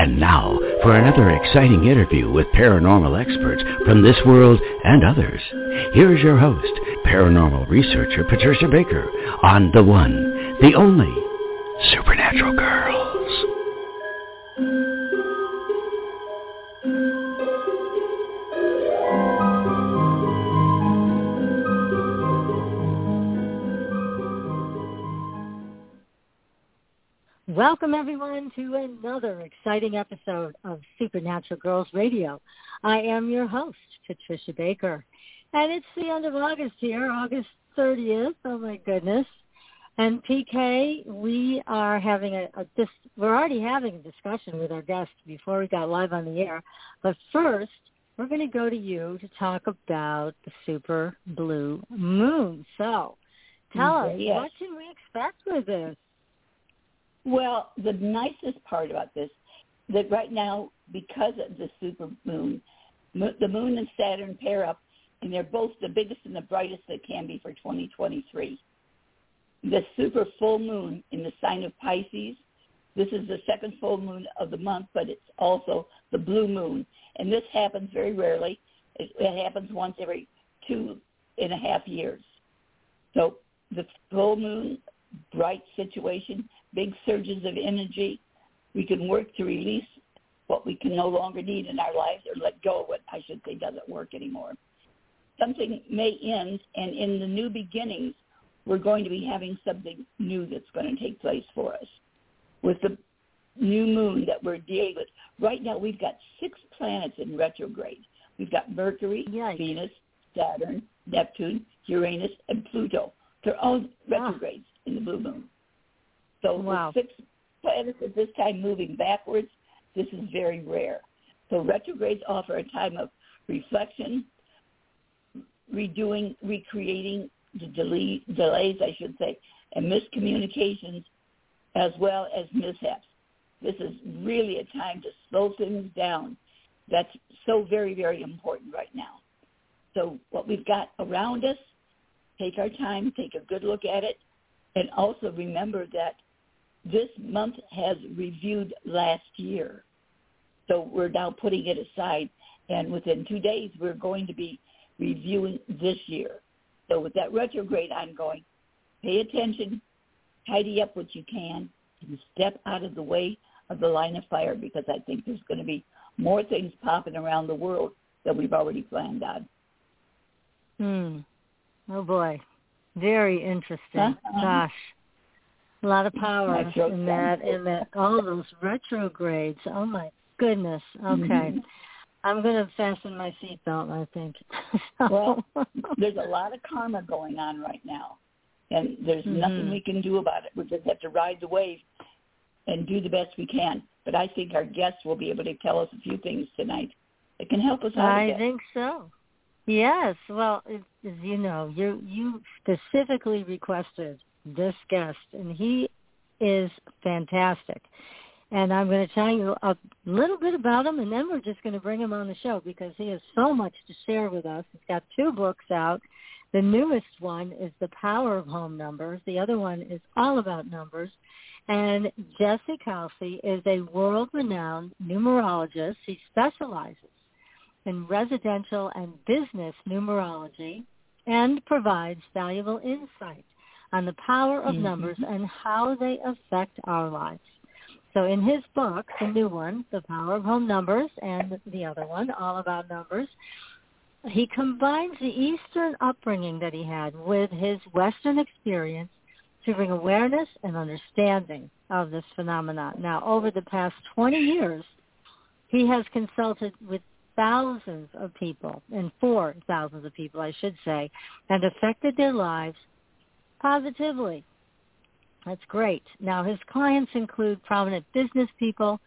And now for another exciting interview with paranormal experts from this world and others. Here's your host, paranormal researcher Patricia Baker on the one, the only Supernatural Girls. Welcome everyone to another exciting episode of Supernatural Girls Radio. I am your host, Patricia Baker. And it's the end of August here, August 30th. Oh my goodness. And PK, we are having a, a this, we're already having a discussion with our guest before we got live on the air. But first, we're going to go to you to talk about the super blue moon. So tell mm, us, Yes. what can we expect with this? Well, the nicest part about this, that right now, because of the super moon, the moon and Saturn pair up, and they're both the biggest and the brightest that can be for 2023. The super full moon in the sign of Pisces, this is the second full moon of the month, but it's also the blue moon. And this happens very rarely. It, happens once every two and a half years. So the full moon, bright situation, big surges of energy. We can work to release what we can no longer need in our lives or let go of what I should say doesn't work anymore. Something may end and in the new beginnings, we're going to be having something new that's going to take place for us. With the new moon that we're dealing with, right now we've got six planets in retrograde. We've got Mercury, Yikes. Venus, Saturn, Neptune, Uranus, and Pluto. They're all retrogrades in the blue moon. So Wow. six planets at this time moving backwards, this is very rare. So retrogrades offer a time of reflection, redoing, recreating the delay, delays, I should say, and miscommunications, as well as mishaps. This is really a time to slow things down. That's so very, very important right now. So what we've got around us, take our time, take a good look at it, and also remember that this month has reviewed last year. So we're now putting it aside, and within two days we're going to be reviewing this year. So with that retrograde ongoing, pay attention, tidy up what you can, and step out of the way of the line of fire because I think there's going to be more things popping around the world than we've already planned on. Hmm. Oh boy. Very interesting. Uh-huh. Gosh. A lot of power in that in that all those retrogrades. Oh my goodness. Okay. Mhm. I'm gonna fasten my seatbelt, I think. Well, there's a lot of karma going on right now, and there's nothing Mhm. we can do about it. We just have to ride the wave and do the best we can. But I think our guests will be able to tell us a few things tonight that can help us out. I think so. Yes. Well, as you know, you you specifically requested this guest, and he is fantastic. And I'm going to tell you a little bit about him, and then we're just going to bring him on the show because he has so much to share with us. He's got two books out. The newest one is The Power of Home Numbers. The other one is all about numbers. And Jesse Kalsi is a world-renowned numerologist. He specializes in residential and business numerology and provides valuable insight on the power of Mhm. numbers and how they affect our lives. So in his book, the new one, The Power of Home Numbers, and the other one, All About Numbers, he combines the Eastern upbringing that he had with his Western experience to bring awareness and understanding of this phenomenon. Now, over the past 20 years, he has consulted with thousands of people, and for thousands of people, I should say, and affected their lives positively. That's great. Now, his clients include prominent business people,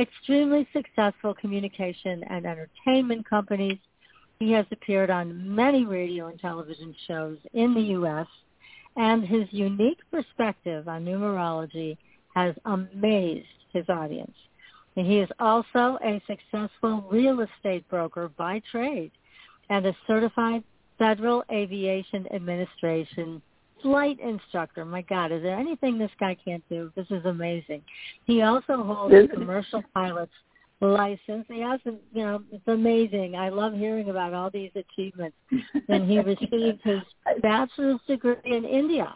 extremely successful communication and entertainment companies. He has appeared on many radio and television shows in the U.S., and his unique perspective on numerology has amazed his audience. And he is also a successful real estate broker by trade and a certified Federal Aviation Administration flight instructor. My God, is there anything this guy can't do? This is amazing. He also holds a commercial pilot's license. He has, a, you know, it's amazing. I love hearing about all these achievements. and he received his bachelor's degree in India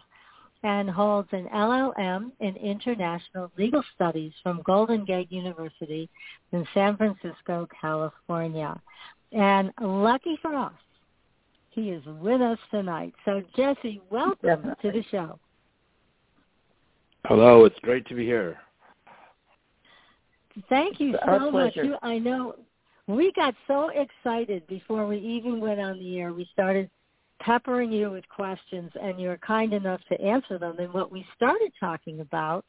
and holds an LLM in International Legal Studies from Golden Gate University in San Francisco, California. And lucky for us, he is with us tonight. So Jesse, welcome to the show. Hello, it's great to be here. Thank you so much. You, I know we got so excited before we even went on the air. We started peppering you with questions, and you're kind enough to answer them. And what we started talking about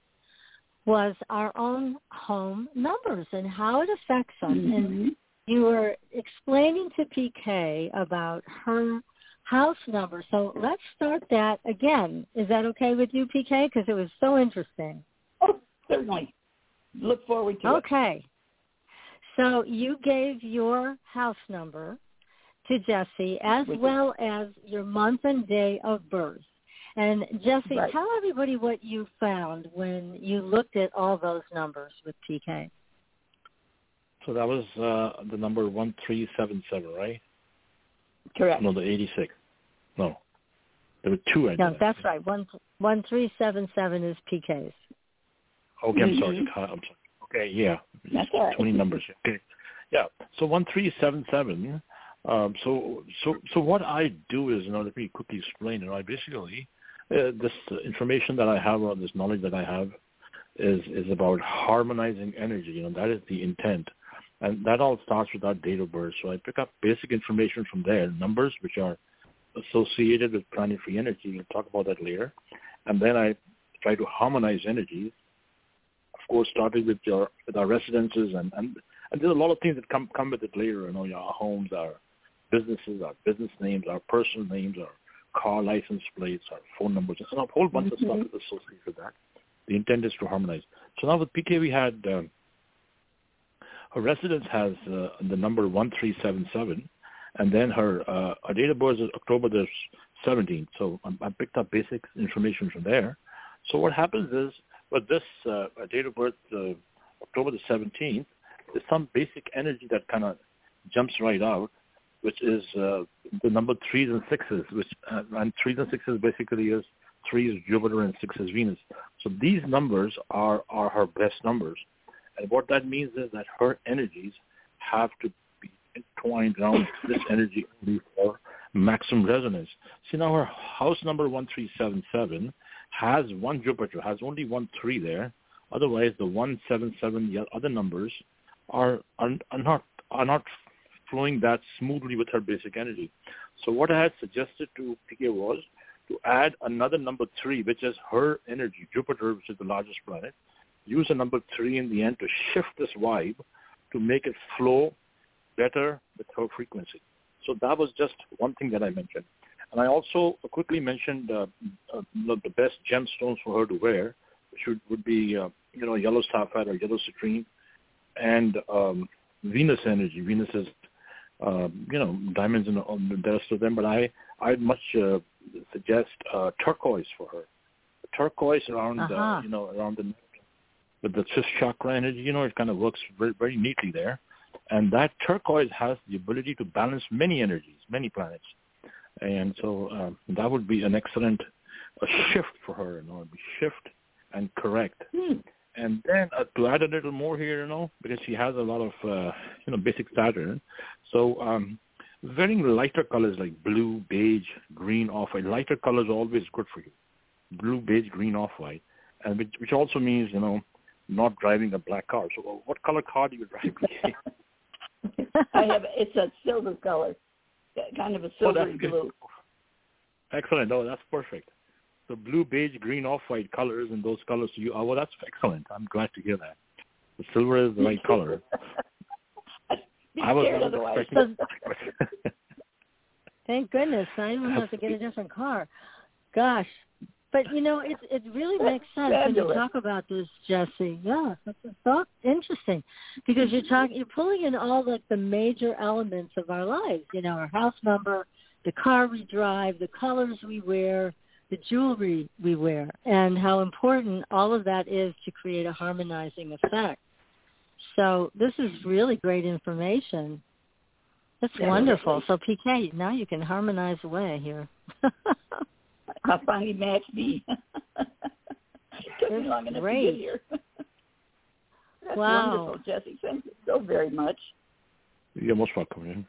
was our own home numbers and how it affects us. Mm-hmm. And you were explaining to PK about her house number. So let's start that again. Is that okay with you, PK? Because it was so interesting. Oh, certainly. Look forward to okay. it. Okay. So you gave your house number to Jesse as well as your month and day of birth. And Jesse, right. tell everybody what you found when you looked at all those numbers with PK. So that was uh, the number 1377, right? Correct. No, the 86. No. There were two. I no, that's right. One, 1377 is PK's. Okay, I'm sorry. Mm-hmm. I'm sorry. Okay, yeah. That's all right. 20 numbers. Okay. Yeah. So 1377 um, so, so, so what I do is, you know, let me quickly explain. You know, I basically, uh, this information that I have or this knowledge that I have is is about harmonizing energy. You know, that is the intent, and that all starts with our date of birth. So I pick up basic information from there, numbers which are associated with planetary energy. We'll talk about that later, and then I try to harmonize energies. Of course, starting with your with our residences and and, and there's a lot of things that come come with it later. You know, our homes, our businesses, our business names, our personal names, our car license plates, our phone numbers, and a whole bunch mm-hmm. of stuff is associated with that. The intent is to harmonize. So now with PK, we had um, her residence has uh, the number 1377, and then her, uh, her date of birth is October the 17th. So I, I picked up basic information from there. So what happens is, with this uh, date of birth, uh, October the 17th, there's some basic energy that kind of jumps right out which is uh, the number threes and sixes, which uh, and threes and sixes basically is three is Jupiter and six is Venus. So these numbers are are her best numbers, and what that means is that her energies have to be entwined around this energy for maximum resonance. See now her house number one three seven seven has one Jupiter, has only one three there. Otherwise, the one seven seven the other numbers are are, are not are not flowing that smoothly with her basic energy. So what I had suggested to PK was to add another number three, which is her energy, Jupiter, which is the largest planet, use a number three in the end to shift this vibe to make it flow better with her frequency. So that was just one thing that I mentioned. And I also quickly mentioned uh, uh, the best gemstones for her to wear, which would, would be, uh, you know, yellow sapphire or yellow citrine and um, Venus energy. Venus is uh, you know, diamonds and the rest of them. But I, I'd much uh, suggest uh, turquoise for her. Turquoise around, uh, uh-huh. uh, you know, around the neck with the fifth chakra energy. You know, it kind of works very, very neatly there. And that turquoise has the ability to balance many energies, many planets. And so uh, that would be an excellent a shift for her. You know, shift and correct. Hmm. And then uh, to add a little more here, you know, because she has a lot of, uh, you know, basic Saturn. So um, wearing lighter colors like blue, beige, green, off-white. Lighter colors are always good for you. Blue, beige, green, off-white. And which, which also means, you know, not driving a black car. So what color car do you drive? I have, it's a silver color, kind of a silver oh, blue. Excellent. Oh, that's perfect the blue, beige, green, off-white colors and those colors to you. Oh, well, that's excellent. I'm glad to hear that. The silver is the right color. I was, I was expecting. Thank goodness. I don't have to get a different car. Gosh. But you know, it it really makes sense when you talk about this, Jesse. Yeah, that's so interesting because you're talking, you're pulling in all like the major elements of our lives. You know, our house number, the car we drive, the colors we wear, the jewelry we wear, and how important all of that is to create a harmonizing effect. So this is really great information. That's Yeah, wonderful. So PK, now you can harmonize away here. I finally matched me. Took me That's long enough to get here. That's Wow. wonderful, Jesse. Thank you so very much. You're most welcome.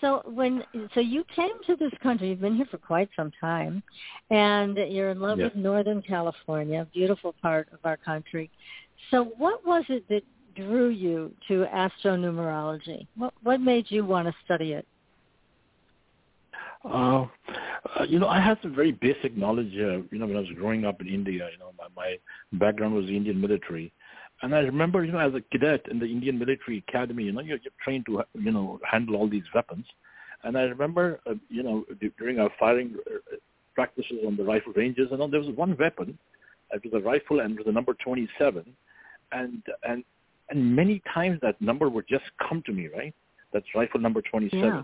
So when so you came to this country, you've been here for quite some time, and you're in love Yeah. with Northern California, a beautiful part of our country. So what was it that drew you to astronumerology? What what made you want to study it? Uh, uh, you know, I had some very basic knowledge. Uh, you know, when I was growing up in India, you know, my, my background was the Indian military, and I remember, you know, as a cadet in the Indian military academy, you know, you're, you're trained to, you know, handle all these weapons. And I remember, uh, you know, d- during our firing uh, practices on the rifle ranges, you know, there was one weapon. It was a rifle and it was a number 27, and and and many times that number would just come to me, right? That's rifle number 27 Yeah.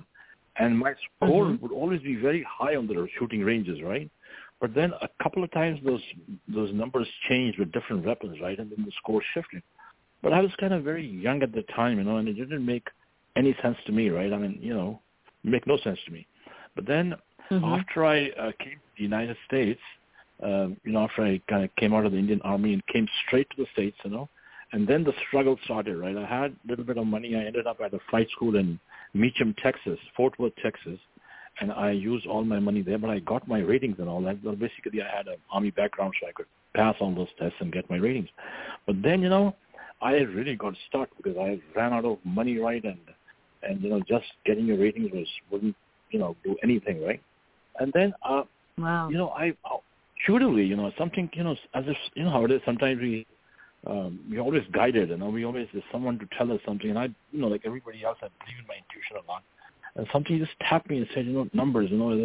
and my score Mhm. would always be very high on the shooting ranges, right? But then a couple of times those those numbers changed with different weapons, right? And then the score shifted. But I was kind of very young at the time, you know, and it didn't make any sense to me, right? I mean, you know, make no sense to me. But then Mhm. after I uh, came to the United States, um, you know, after I kind of came out of the Indian Army and came straight to the States, you know, and then the struggle started, right? I had a little bit of money. I ended up at a flight school in Meacham, Texas, Fort Worth, Texas, and I used all my money there. But I got my ratings and all that. Well, basically, I had an army background, so I could pass all those tests and get my ratings. But then, you know, I really got stuck because I ran out of money, right? And and you know, just getting your ratings was wouldn't you know do anything, right? And then, uh, Wow. you know, I intuitively, you know, something, you know, as if you know how it is. Sometimes we um, we always guided, you know, we always there's someone to tell us something, and I, you know, like everybody else, I believe in my intuition a lot. And something just tapped me and said, you know, numbers, you know,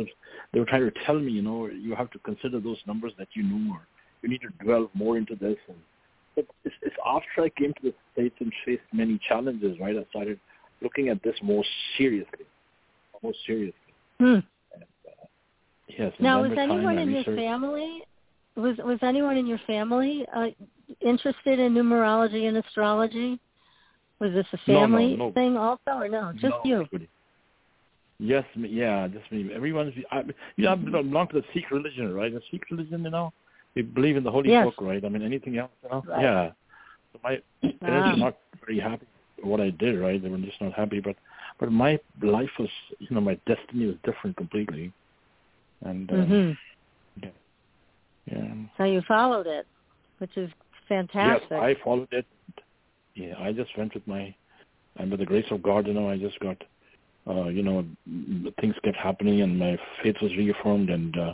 they were- trying to tell me, you know, you have to consider those numbers that you know, or you need to delve more into this. And but it's, it's after I came to the states and faced many challenges, right? I started looking at this more seriously, more seriously. Hmm. Yes. Now, was anyone in your family was was anyone in your family uh, interested in numerology and astrology? Was this a No, no, family no. thing also, or no? Just No, you? nobody. Yes, me, yeah, just me. Everyone's, I, you know, I belong to the Sikh religion, right? The Sikh religion, you know, we believe in the Holy Yes. Book, right? I mean, anything else, you know? Right. Yeah. So my parents were not very happy with what I did, right? They were just not happy, but but my life was, you know, my destiny was different completely, and uh, hmm yeah, yeah. So you followed it, which is fantastic. Yes, I followed it. Yeah, I just went with my, and by the grace of God, you know, I just got, uh, you know, things kept happening, and my faith was reaffirmed, and uh,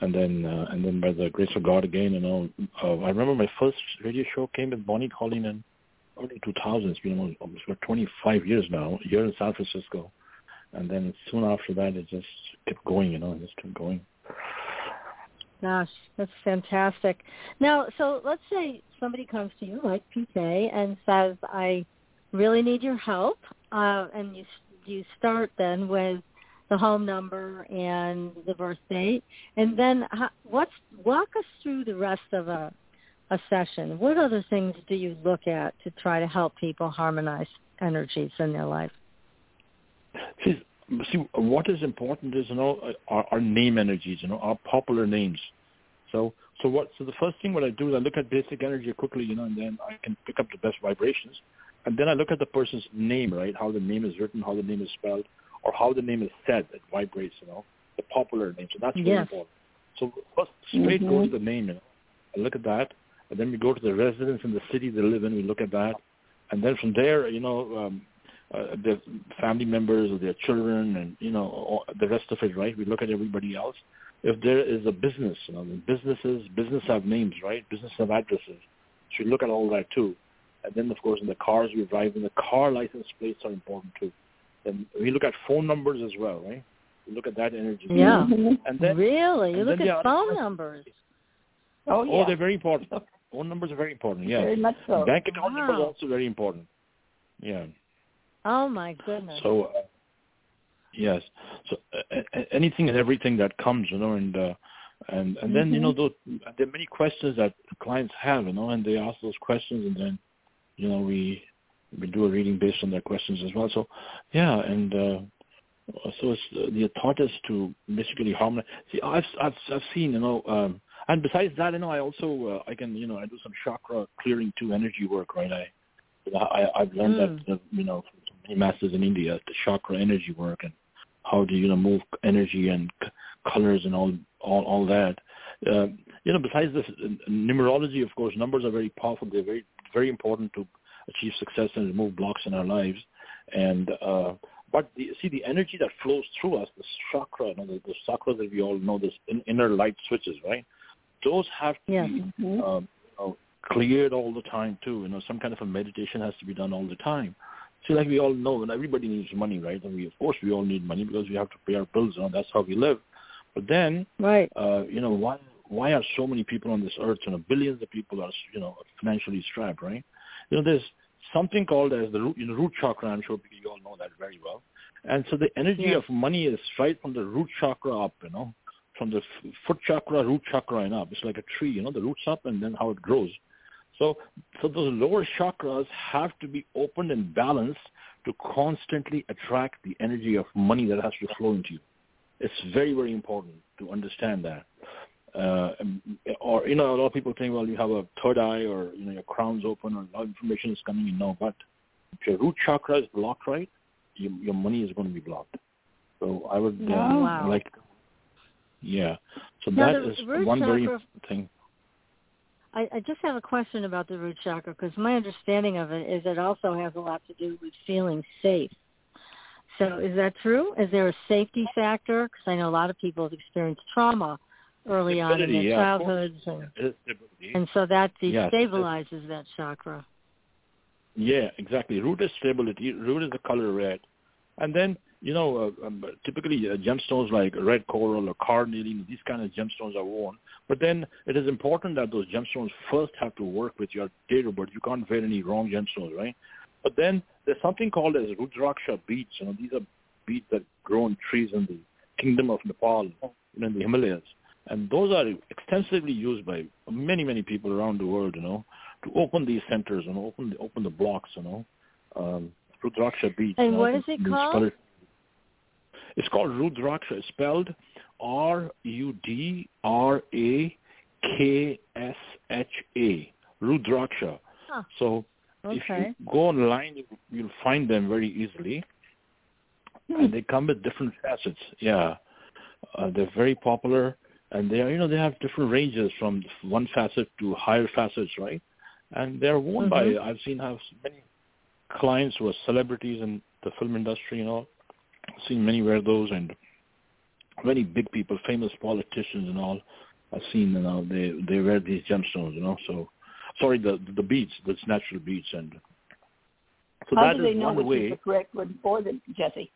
and then uh, and then by the grace of God again, you know, uh, I remember my first radio show came with Bonnie Colleen in early 2000s. You know, almost for 25 years now, here in San Francisco, and then soon after that, it just kept going. You know, it just kept going. Gosh, that's fantastic. Now, so let's say somebody comes to you like PK and says, "I really need your help," uh, and you you start then with the home number and the birth date, and then what's walk us through the rest of a a session. What other things do you look at to try to help people harmonize energies in their life? See, see, what is important is you know our, our name energies, you know, our popular names. So, so what? So the first thing what I do is I look at basic energy quickly, you know, and then I can pick up the best vibrations, and then I look at the person's name, right? How the name is written, how the name is spelled, or how the name is said. It vibrates, you know, the popular name. So that's very Yes. important. So first, straight go Mhm. to the name, you know, I look at that, and then we go to the residence in the city they live in. We look at that, and then from there, you know, um, uh, the family members or their children, and you know, all, the rest of it, right? We look at everybody else. If there is a business, you know, businesses, business have names, right? Business have addresses. So we look at all that too. And then, of course, in the cars we drive, in the car license plates are important too. And we look at phone numbers as well, right? We look at that energy. Yeah. And then really? You look then, at phone other- numbers. Oh, yeah. Oh, they're very important. Phone numbers are very important. Yes. Very much so. Bank account numbers are also very important. Yeah. Oh my goodness. So, uh, yes. So uh, anything and everything that comes, you know, and uh, and and then you know, those, there are many questions that clients have, you know, and they ask those questions, and then you know we we do a reading based on their questions as well. So, yeah, and. uh so it's uh, the thought is to basically harmonize. See, I've I've I've seen you know, um, and besides that, you know, I also uh, I can you know I do some chakra clearing to energy work, right? I I I've learned Mm. that uh, you know from many masters in India the chakra energy work and how to you know move energy and c- colors and all all all that. Uh, you know, besides this numerology, of course, numbers are very powerful. They're very very important to achieve success and remove blocks in our lives. And uh, but the, see the energy that flows through us, the chakra, you know, the, the chakras that we all know, this in, inner light switches, right? Those have to Yes. be Mhm. um, you know, cleared all the time too. You know, some kind of a meditation has to be done all the time. See, like we all know, and everybody needs money, right? And we, of course, we all need money because we have to pay our bills. You know, that's how we live. But then, Right. uh, you know, why why are so many people on this earth? You know, billions of people are, you know, financially strapped, right? You know, there's something called as the root, you know, root chakra. I'm sure you all know that very well. And so the energy Yeah. of money is right from the root chakra up, you know, from the foot chakra, root chakra, and up. It's like a tree, you know, the roots up and then how it grows. So, so those lower chakras have to be opened and balanced to constantly attract the energy of money that has to flow into you. It's very, very important to understand that. Uh, or you know, a lot of people think, well, you have a third eye, or you know, your crown's open, or a lot of information is coming in. No, but if your root chakra is blocked right, your, your money is going to be blocked. So I would Oh, wow. like, yeah. So Now, that is one very chakra- important thing. I, I just have a question about the root chakra because my understanding of it is it also has a lot to do with feeling safe. So is that true? Is there a safety factor? Because I know a lot of people have experienced trauma early on in their yeah, childhoods, and, It is stability. and so that destabilizes that chakra. Yeah, exactly. Root is stability. Root is the color red. And then, you know, uh, um, typically uh, gemstones like red coral or carnelian, these kind of gemstones are worn. But then it is important that those gemstones first have to work with your date of birth. You can't wear any wrong gemstones, right? But then there's something called as Rudraksha beads. You know, these are beads that grow on trees in the kingdom of Nepal, you know, in the Himalayas. And those are extensively used by many, many people around the world, you know, to open these centers and open the, open the blocks, you know. Um, Rudraksha beads. And you know, what is it called? it- It's called Rudraksha. It's spelled R-U-D-R-A-K-S-H-A. Rudraksha. Huh. So if you go online, you, you'll find them very easily. And they come with different facets. Yeah. Uh, they're very popular. And they are, you know, they have different ranges from one facet to higher facets, right? And they're worn by, Mhm. I've seen have many clients who are celebrities in the film industry, you know, I've seen many wear those and many big people, famous politicians and all. I've seen, you know, they, they wear these gemstones, you know, so, sorry, the, the beads, that's natural beads. And so How that do they is know which way. is the correct one for them, Jesse?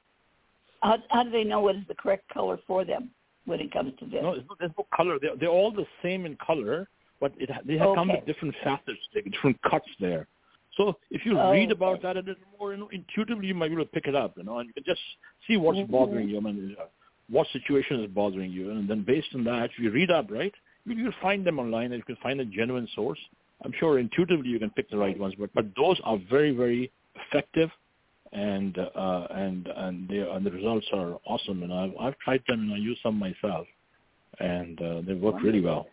How, how do they know what is the correct color for them when it comes to this? No, there's no, there's no color. They're, they're all the same in color, but it, they have come with different facets, different cuts there. So if you Oh, read about okay. that a little more, you know, intuitively you might be able to pick it up, you know, and you can just see what's Mhm. bothering you, I mean, uh, what situation is bothering you, and then based on that, if you read up, right, you can find them online, and you can find a genuine source. I'm sure intuitively you can pick the right ones, but but those are very very effective, and uh, and and they and the results are awesome, and I've I've tried them and I use some myself, and uh, they work really well.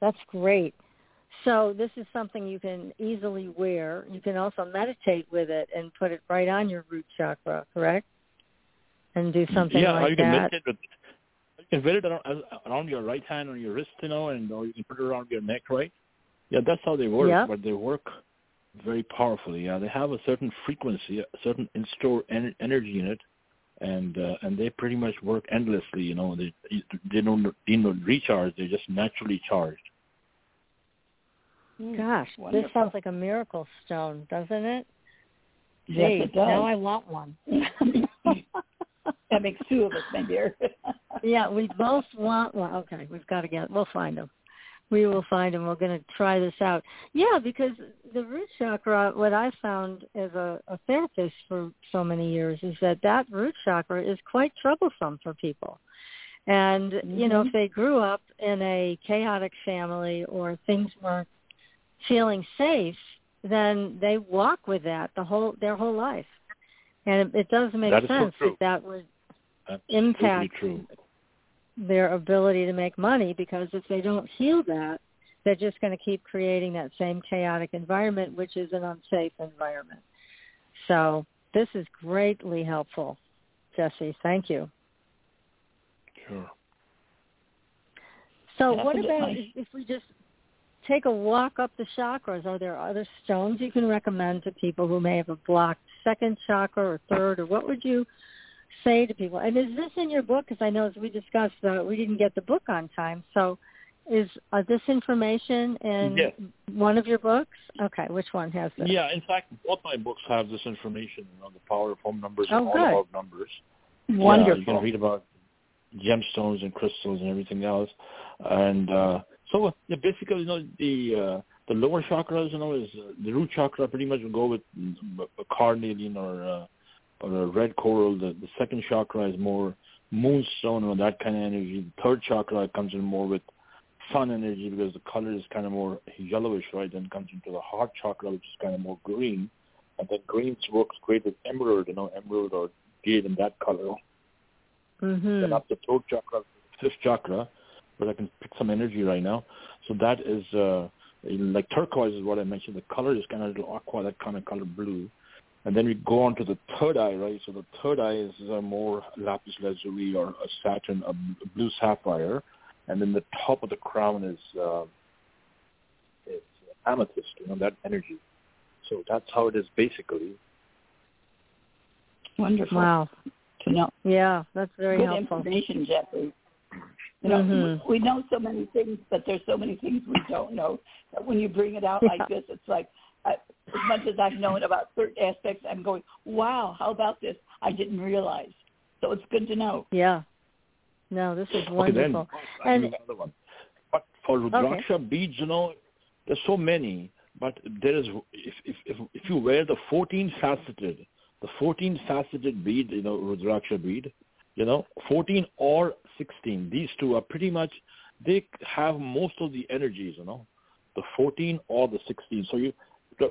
That's great. So this is something you can easily wear. You can also meditate with it and put it right on your root chakra, correct? And do something yeah, like you can that. meditate with You can wear it around, around your right hand or your wrist, you know, and or you can put it around your neck, right? Yeah, that's how they work. Yeah. But they work very powerfully. Yeah, they have a certain frequency, a certain in-store en- energy in it, and uh, and they pretty much work endlessly. You know, they they don't need no recharge. They're just naturally charged. Mm, Gosh, wonderful. this sounds like a miracle stone, doesn't it? Yes, Gee, it does. Now I want one. that makes two of us, my dear. yeah, we both want one. Okay, we've got to get. We'll find them. We will find and We're going to try this out. Yeah, because the root chakra, what I found as a, a therapist for so many years, is that that root chakra is quite troublesome for people. And you know, if mm-hmm. they grew up in a chaotic family or things weren't feeling safe, then they walk with that the whole their whole life. And it, it does make That is so sense true. that that would That's impact true. Their ability to make money because if they don't heal that, they're just going to keep creating that same chaotic environment, which is an unsafe environment. So this is greatly helpful, Jesse. Thank you. Sure. So what about if if we just take a walk up the chakras? Are there other stones you can recommend to people who may have a blocked second chakra or third, or what would you say to people? And is this in your book? Because I know as we discussed, uh, we didn't get the book on time. So is uh, this information in Yes. one of your books? Okay, which one has this? Yeah, in fact, both my books have this information on the power of home numbers Oh, and all good. about numbers. Wonderful. Yeah, you can read about gemstones and crystals and everything else. And uh, so yeah, basically, you know, the uh, the lower chakras, you know, is uh, the root chakra pretty much will go with mm, a carnelian or uh, or a red coral. The, the second chakra is more moonstone or that kind of energy. The third chakra comes in more with sun energy because the color is kind of more yellowish, right? Then comes into the heart chakra, which is kind of more green. And then greens works great with emerald, you know, emerald or jade in that color. Mm-hmm. Then up the throat chakra, fifth chakra, but I can pick some energy right now. So that is uh, like turquoise is what I mentioned. The color is kind of a little aqua, that kind of color blue. And then we go on to the third eye, right? So the third eye is a more lapis lazuli or a Saturn, a b- blue sapphire. And then the top of the crown is uh, is amethyst, you know, that energy. So that's how it is basically. Wonderful Wow. to know. Yeah, that's very Good helpful. information, Jeffrey. You know, Mhm. we know so many things, but there's so many things we don't know. That when you bring it out like this, it's like I, as much as I've known about certain aspects, I'm going, "Wow, how about this? I didn't realize." So it's good to know. Yeah. No, this is Okay, then wonderful. I And- have another one. But for Rudraksha beads, you know, there's so many. But there is, if if if, if you wear the 14 faceted, the 14 faceted bead, you know, Rudraksha bead, you know, 14 or 16, these two are pretty much they have most of the energies, you know, the 14 or the 16. So you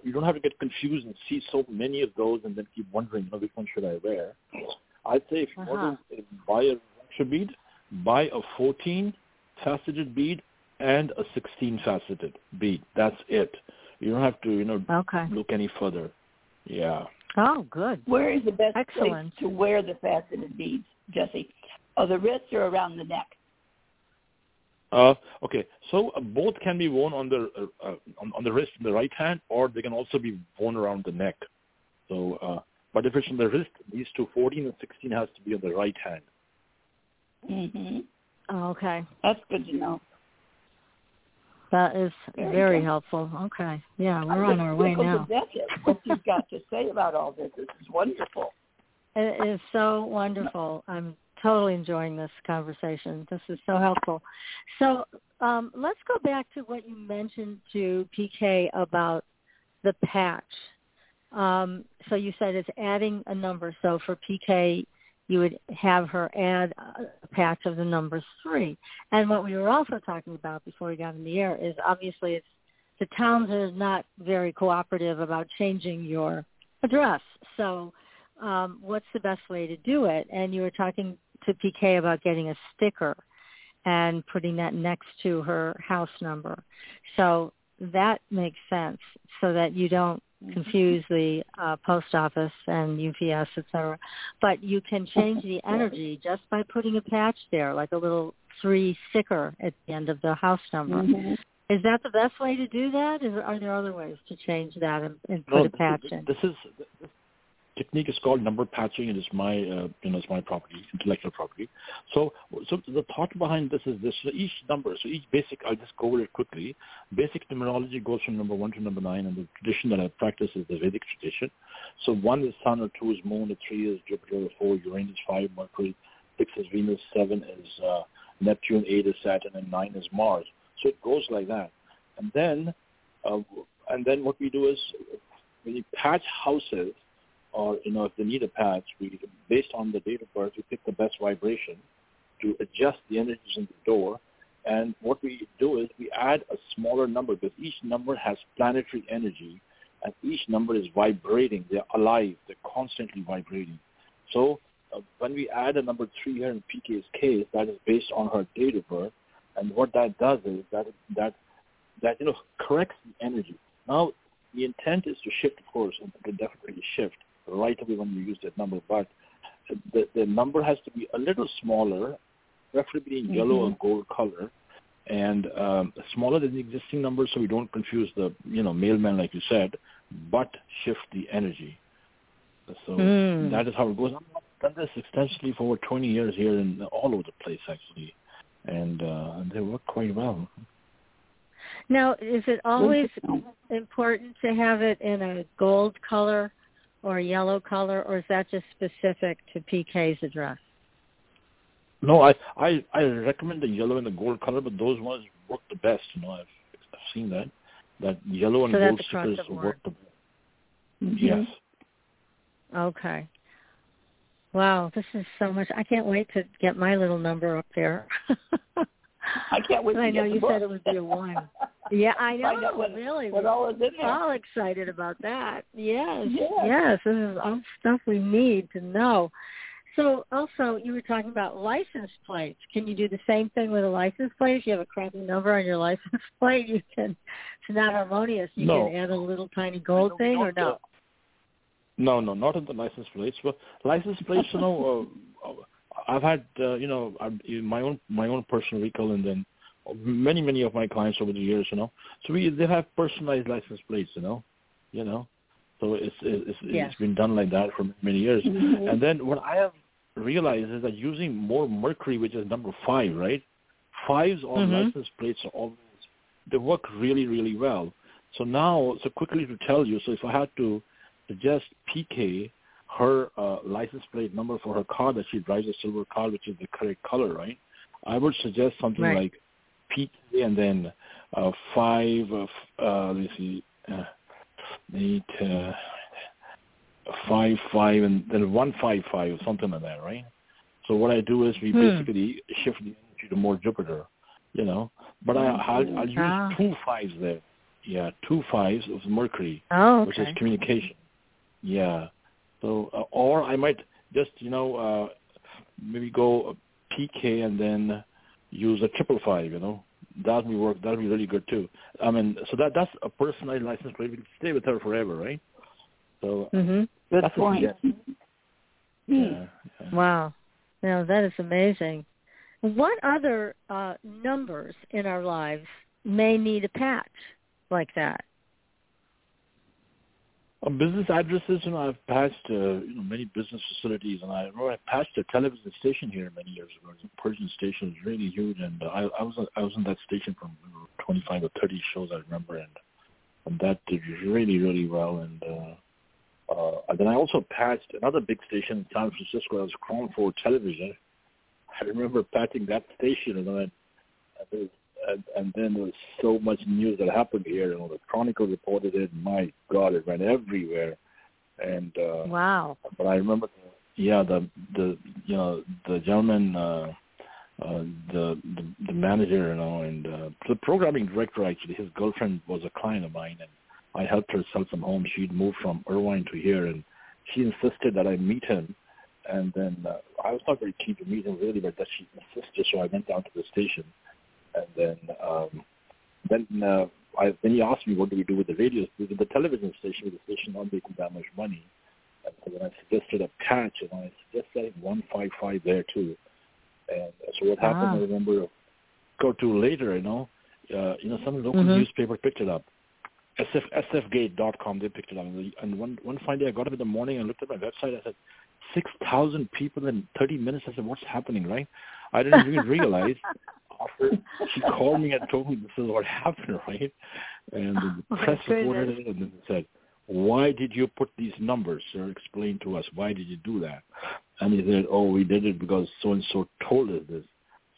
you don't have to get confused and see so many of those and then keep wondering, you know, which one should I wear. I'd say if you want uh-huh. to uh, buy a Rudraksha bead, buy a 14 faceted bead and a 16 faceted bead. That's it. You don't have to, you know, Okay. look any further. Yeah. Oh, good. Where is the best Excellent. place to wear the faceted beads, Jesse? Oh, the wrists or around the neck? Uh, okay, so uh, both can be worn on the uh, uh, on, on the wrist in the right hand, or they can also be worn around the neck. So, uh, but if it's on the wrist, these two, 14 and 16, has to be on the right hand. Oh, okay. That's good to know. That is Very very helpful. Okay. Yeah, we're I'm on our way now. to death at what you've got to say about all this. This is wonderful. It is so wonderful. I'm totally enjoying this conversation. This is so helpful. So um, let's go back to what you mentioned to PK about the patch. Um, so you said it's adding a number. So for PK, you would have her add a patch of the number three. And what we were also talking about before we got in the air is obviously it's the towns are not very cooperative about changing your address. So um, what's the best way to do it? And you were talking to PK about getting a sticker and putting that next to her house number. So that makes sense so that you don't confuse the uh, post office and UPS, et cetera. But you can change the energy just by putting a patch there, like a little three sticker at the end of the house number. Mhm. Is that the best way to do that? Is, are there other ways to change that and, and put No, a patch this, in? this is this, to technique is called number patching. And It is my, uh, you know, it's my property, intellectual property. So, so the thought behind this is this: so each number, so each basic, I'll just go over it quickly. Basic numerology goes from number one to number nine, and the tradition that I practice is the Vedic tradition. So one is Sun, or two is Moon, or three is Jupiter, or four Uranus, five Mercury, six is Venus, seven is uh, Neptune, eight is Saturn, and nine is Mars. So it goes like that, and then, uh, and then what we do is when you patch houses or you know if they need a patch, we based on the date of birth, we pick the best vibration to adjust the energies in the door. And what we do is we add a smaller number because each number has planetary energy, and each number is vibrating. They're alive. They're constantly vibrating. So uh, when we add a number three here in PK's case, that is based on her date of birth, and what that does is that that that you know corrects the energy. Now the intent is to shift, of course, and definitely shift right away when you use that number, but the, the number has to be a little smaller, preferably in mm-hmm. yellow or gold color, and um, smaller than the existing number so we don't confuse the, you know, mailman like you said, but shift the energy. So mm. that is how it goes. I've done this extensively for over 20 years here and all over the place, actually, and uh, they work quite well. Now, is it always important to have it in a gold color or yellow color, or is that just specific to PK's address? No, I I I recommend the yellow and the gold color, but those ones work the best. You know, I've, I've seen that that yellow and so gold stickers work the best. Mm-hmm. Yes. Okay. Wow, this is so much. I can't wait to get my little number up there. I can't wait. I know you book. said it would be a one. Yeah, I know. what, really, what all is in there. All excited about that. Yes, yes, yes. This is all stuff we need to know. So, also, you were talking about license plates. Can you do the same thing with a license plate? If you have a crappy number on your license plate, you can. It's not harmonious. You no. can add a little tiny gold thing, or no? No, no, not on the license plates. But license plates, you know, uh, I've had, uh, you know, my own my own personal vehicle, and then many many of my clients over the years, you know. So we they have personalized license plates, you know, you know. So it's it's yes. it's been done like that for many years. Mm-hmm. And then what I have realized is that using more mercury, which is number five, right? Fives on mm-hmm. license plates are always they work really really well. So now, so quickly to tell you, so if I had to suggest PK her uh, license plate number for her car that she drives a silver car, which is the correct color, right? I would suggest something right. like PK and then uh, five, uh, uh, let's see, uh, eight, uh, five, five, and then one, five, five, something like that, right? So what I do is we hmm. basically shift the energy to more Jupiter, you know. But I, I'll, I'll use ah. two fives there. Yeah, two fives of Mercury, oh, okay. which is communication. Yeah. So, uh, or I might just, you know, uh, maybe go PK and then use a triple five, you know. That will work. That will be really good too. I mean, so that that's a personalized license plate. We can stay with her forever, right? So mm-hmm. Good that's point. Yeah. yeah, yeah. Wow. Now that is amazing. What other uh, numbers in our lives may need a patch like that? On business addresses, you know, I've patched uh, you know many business facilities, and I remember I patched a television station here many years ago. Was a Persian station, was really huge, and I, I was I was in that station for 25 or 30 shows I remember, and and that did really really well. And uh, uh, and then I also patched another big station in San Francisco. That was KRON 4 Television. I remember patching that station, and then and and, and then there was so much news that happened here. You know, the Chronicle reported it. My God, it went everywhere. And uh, wow. But I remember, yeah, the the you know the gentleman, uh, uh, the, the the manager, you know, and uh, the programming director actually, his girlfriend was a client of mine, and I helped her sell some homes. She'd moved from Irvine to here, and she insisted that I meet him. And then uh, I was not very keen to meet him really, but that she insisted, so I went down to the station and then um, then uh, I, then he asked me what do we do with the radio with the television station with the station not making that much money. And so then I suggested a patch, and I suggested one five five there too. And so what happened? Ah. I remember go to later, you know, uh, you know, some local mm-hmm. newspaper picked it up, SF, sfgate.com. They picked it up. And one, one fine day I got up in the morning and looked at my website. I said, 6,000 people in 30 minutes. I said, what's happening, right? I didn't even realize. After she called me and told me this is what happened, right? And the Oh, press reported it and said, why did you put these numbers, sir? Explain to us. Why did you do that? And he said, oh, we did it because so-and-so told us this.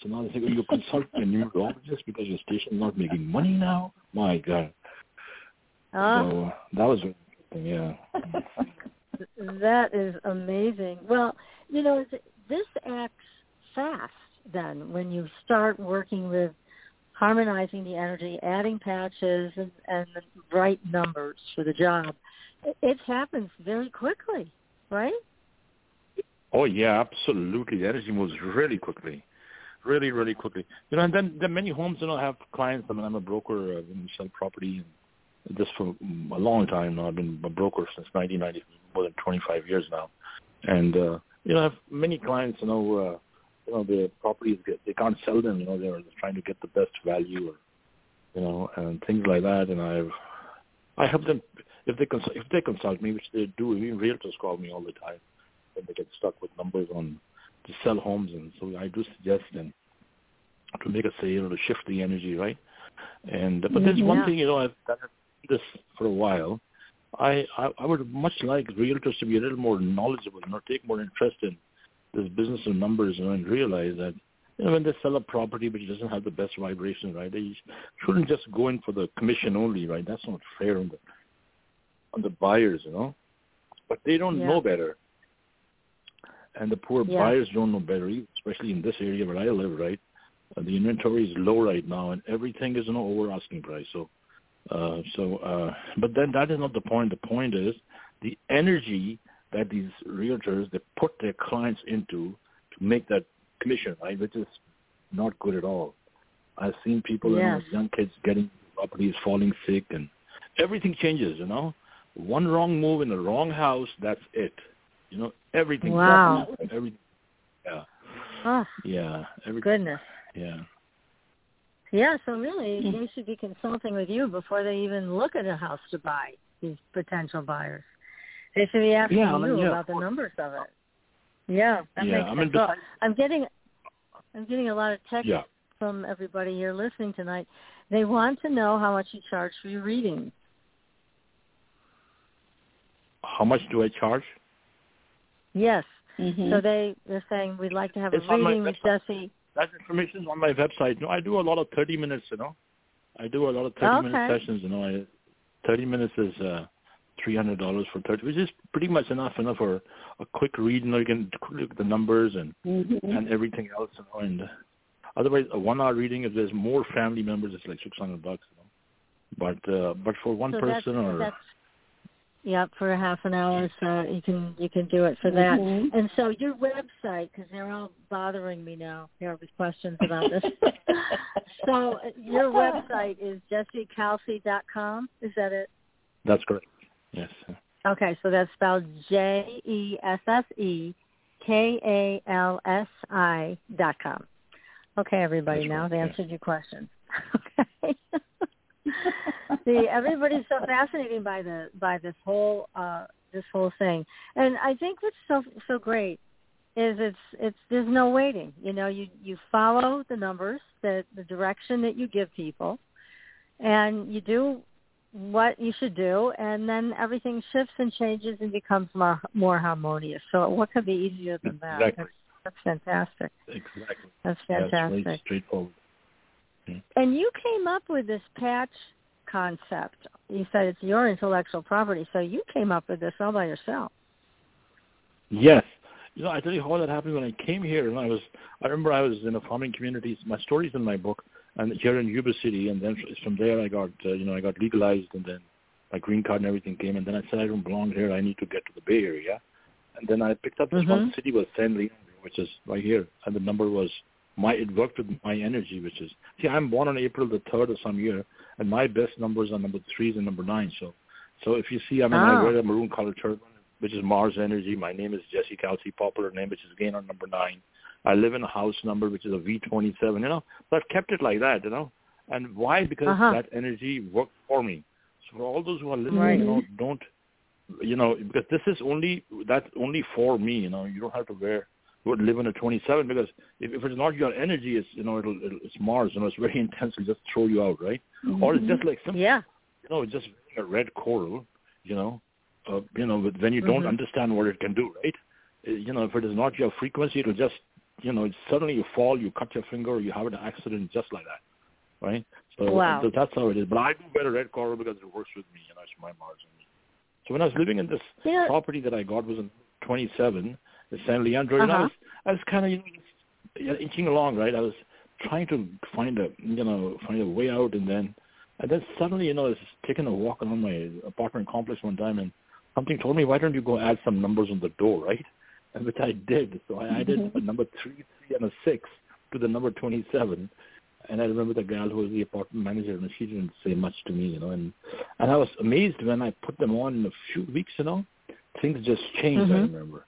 So now they say, well, you consult a numerologist because your station's not making money now? My God. Ah. So uh, that was interesting, yeah. That is amazing. Well, you know, this acts fast then when you start working with harmonizing the energy, adding patches and, and the right numbers for the job. It, happens very quickly, right? Oh yeah, absolutely. The energy moves really quickly, really, really quickly. You know, and then then many homes, you know, have clients. I mean, I'm a broker. I've been sell property and just for a long time now. I've been a broker since 1990, more than 25 years now. And uh, you know, I have many clients. You know, uh, you know, the properties get they can't sell them. You know, they're trying to get the best value, or you know, and things like that. And I've I help them if they consult if they consult me, which they do. Even realtors call me all the time when they get stuck with numbers on to sell homes, and so I do suggest them to make a sale or to shift the energy, right? And but there's mm-hmm. one Yeah. thing, you know, I've done this for a while. I, I I would much like realtors to be a little more knowledgeable, you know, take more interest in this business of numbers, and realize that you know when they sell a property which doesn't have the best vibration, right? They shouldn't just go in for the commission only, right? That's not fair on the on the buyers, you know. But they don't Yeah. know better and the poor Yeah. buyers don't know better, especially in this area where I live. Right, uh, the inventory is low right now, and everything is no over asking price. So, uh, so, uh, but then that is not the point. The point is the energy that these realtors they put their clients into to make that commission, right, which is not good at all. I've seen people, you know, young kids getting properties, falling sick, and everything changes. You know, one wrong move in the wrong house, that's it. You know, everything. Wow. Every, yeah, Oh, yeah, every, goodness. yeah. Yeah, so really Mm. they should be consulting with you before they even look at a house to buy, these potential buyers. They should be asking Yeah, you yeah, about the numbers of it. Yeah, that Yeah, makes I mean, sense. Well, besides- I'm getting I'm getting a lot of text Yeah. from everybody here listening tonight. They want to know how much you charge for your reading. How much do I charge? Yes. Mhm. So they they're saying we'd like to have It's a on reading with website. Jesse. That information is on my website. You No, I do a lot of 30 minutes, you know. I do a lot of 30 minute sessions, you know. I, 30 minutes is uh, $300 for 30, which is pretty much enough, enough for a quick read. You know, you can look at the numbers and Mhm. and everything else, you know. And otherwise, a one-hour reading, if there's more family members, it's like 600 bucks, you know. But uh, but for one so person that's, or that's Yep, for a half an hour, so you can you can do it for that. Mhm. And so your website, because they're all bothering me now here with questions about this. so uh, your website is jessekalsi.com. Is that it? that's correct. Yes. Okay, so that's spelled J E S S E K A L S I dot com. Okay, everybody, That's now right, I've answered your question. Okay. See, everybody's so fascinated by the by this whole uh this whole thing. And I think what's so so great is it's it's there's no waiting. You know, you you follow the numbers, the the direction that you give people and you do what you should do and then everything shifts and changes and becomes more more harmonious. So what could be easier than that? Exactly. That's, that's fantastic. Exactly. That's That's fantastic. very straightforward. And you came up with this patch concept. You said it's your intellectual property, so you came up with this all by yourself. Yes. You know, I tell you how that happened when I came here, and I was, I remember I was in a farming community. My story's in my book, and here in Yuba City, and then from there I got, uh, you know, I got legalized, and then my green card and everything came, and then I said I don't belong here. I need to get to the Bay Area, and then I picked up this one Mhm. city was San Leandro, which is right here, and the number was my. It worked with my energy, which is see, I'm born on April the third of some year, and my best numbers are number threes and number nine. So, so if you see, I mean, Ah. I wear a maroon colored turban which is Mars Energy. My name is Jesse Kalsi, popular name, which is again on number nine. I live in a house number, which is a V27, you know. So I've kept it like that, you know. And why? Because Uh-huh. that energy worked for me. So for all those who are listening, Right. you know, don't, you know, because this is only that's only for me. You know, you don't have to wear would live in a 27 because if, if it's not your energy, it's you know it'll, it'll it's Mars. You know, it's very intense. It'll just throw you out, right? Or it's just like some, Yeah. you know, it's just a red coral. You know, uh, you know, but when you don't Mhm. understand what it can do, right? Uh, You know, if it is not your frequency, it'll just, you know, suddenly you fall, you cut your finger, or you have an accident just like that, right? So, Wow. so that's how it is. But I do a red coral because it works with me. You know, it's my Mars. So when I was living in this Yeah. property that I got was in 27, the San Leandro, you know, I Uh-huh. was, I was kind of you know, inching along, right? I was trying to find a, you know, find a way out, and then, and then suddenly, you know, I was taking a walk around my apartment complex one time, and something told me, why don't you go add some numbers on the door, right? And which I did. So I added a number three, three, and a six to the number 27. And I remember the gal who was the apartment manager, and she didn't say much to me, you know. And and I was amazed when I put them on in a few weeks, you know. Things just changed. I Mhm. remember.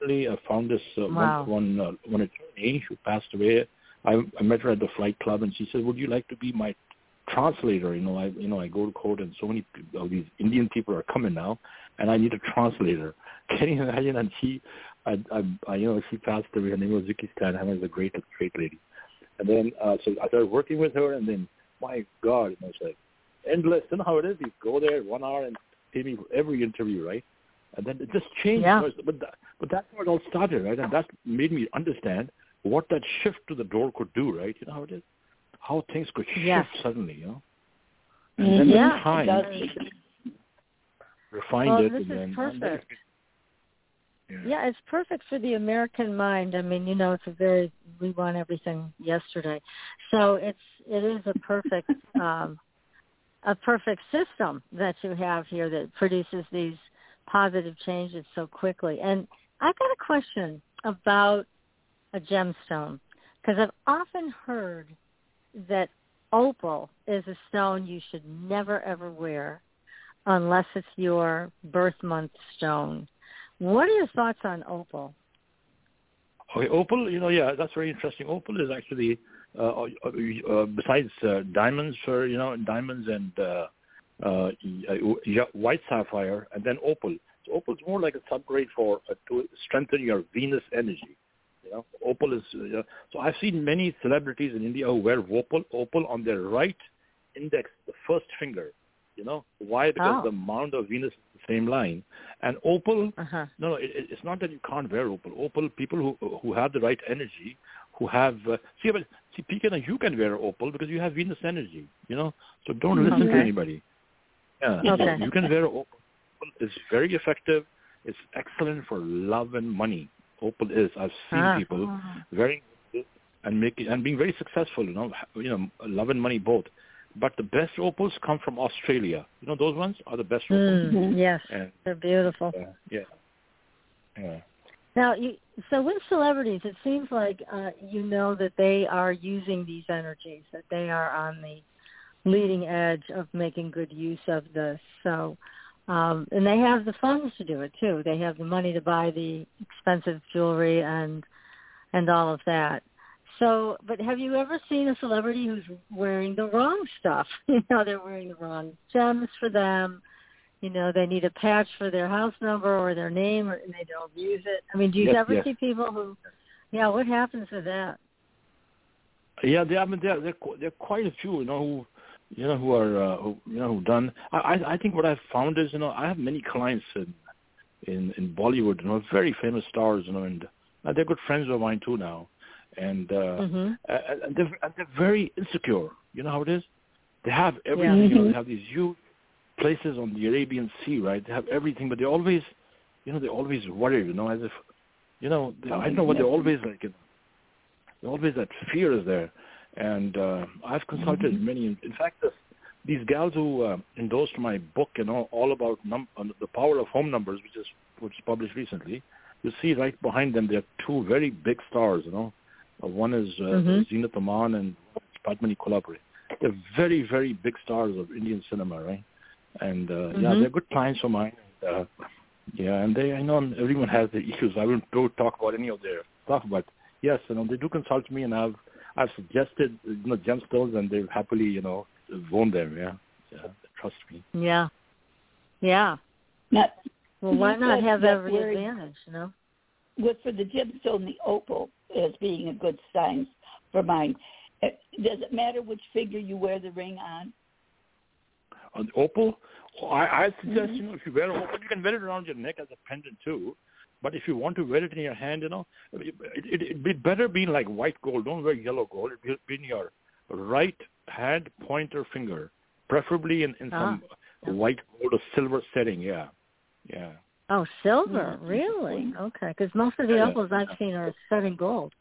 Suddenly, I found this uh, Wow. one one uh, one attorney who passed away. I, I met her at the flight club, and she said, "Would you like to be my translator? You know, I you know I go to court, and so many of these Indian people are coming now, and I need a translator." Can you imagine? And she, I, I, I you know, she passed away. Her name was Vicky Stanham. Was a great, great lady. And then uh, so I started working with her, and then my God, you know, it's like endless. You know how it is? You go there one hour and pay me for every interview, right? And then it just changed. Yeah. But that, but that's where it all started, right? And that made me understand what that shift to the door could do, right? You know how it is? How things could shift Yes. suddenly, you know? And then Yeah, time, does. refined Well, it. this and is then, perfect. Yeah. Yeah, it's perfect for the American mind. I mean, you know, it's a very we want everything yesterday. So it's it is a perfect um a perfect system that you have here that produces these positive changes so quickly. And I've got a question about a gemstone because I've often heard that opal is a stone you should never ever wear unless it's your birth month stone. What are your thoughts on opal? Okay, opal, you know, yeah, that's very interesting. Opal is actually, uh, uh, uh, besides uh, diamonds, for you know, diamonds and uh, uh, uh, white sapphire, and then opal. So opal is more like a subgrade for uh, to strengthen your Venus energy. You know, opal is. Uh, so I've seen many celebrities in India who wear opal, opal on their right index, the first finger. You know why? Because Oh. the amount of Venus is the same line, and opal Uh-huh. no, no, it, it- it's not that you can't wear opal. Opal, people who who have the right energy, who have uh, see, but see, PK, you can wear opal because you have Venus energy, you know. So don't listen to anybody. Yeah, Okay. you can wear opal. It's very effective. It's excellent for love and money. Opal is. I've seen Ah. people very and making and being very successful. You know, you know, love and money both. But the best opals come from Australia. You know, those ones are the best opals. Mm, yes, And they're beautiful. uh, yeah, yeah. Now, you, so with celebrities, it seems like uh, you know that they are using these energies, that they are on the leading edge of making good use of this. So, um, and they have the funds to do it too. They have the money to buy the expensive jewelry and and all of that. So, but have you ever seen a celebrity who's wearing the wrong stuff? You know, they're wearing the wrong gems for them. You know, they need a patch for their house number or their name, or, and they don't use it. I mean, do you Yes, ever yes. see people who? Yeah, what happens with that? Yeah, there, I mean, there, there, there are quite a few, you know, who, you know, who are, uh, who, you know, who done. I, I, think what I've found is, you know, I have many clients in, in, in Bollywood, you know, very famous stars, you know, and uh, they're good friends of mine too now, and, uh, hmm and they're, and they're very insecure. You know how it is. They have everything. Yeah. You know, they have these huge places on the Arabian Sea, right? They have everything, but they always, you know, they're always worried, you know, as if, you know, they, I don't know, but they're always like, you know, always that fear is there. And uh, I've consulted many. In, fact, this, these gals who uh, endorsed my book, you know, all about num- uh, the power of home numbers, which is which is published recently. You see right behind them, there are two very big stars. You know, uh, one is uh, Mhm. Zeenat Aman and Padmini Kolhapure. They're very, very big stars of Indian cinema, right? And uh, yeah, Mhm. they're good clients of mine. And, uh, yeah, and they, I know everyone has their issues. I won't talk about any of their stuff, but yes, you know, they do consult me, and I've I've suggested you know gemstones, and they've happily you know worn them. Yeah, yeah, Trust me. Yeah. Yeah. Not, Well, why not have every we're- advantage? You know. with for the gemstone, the opal as being a good sign for mine. Uh, Does it matter which finger you wear the ring on? On the opal, I, I suggest Mhm. you know if you wear an opal, you can wear it around your neck as a pendant too. But if you want to wear it in your hand, you know, it, it, it'd be better being like white gold. Don't wear yellow gold. It'd be, be in your right hand pointer finger, preferably in, in some Ah. white gold or silver setting. Yeah, yeah. Oh, silver, Mhm. really? Okay, because most of the Yeah. opals I've seen are set in gold.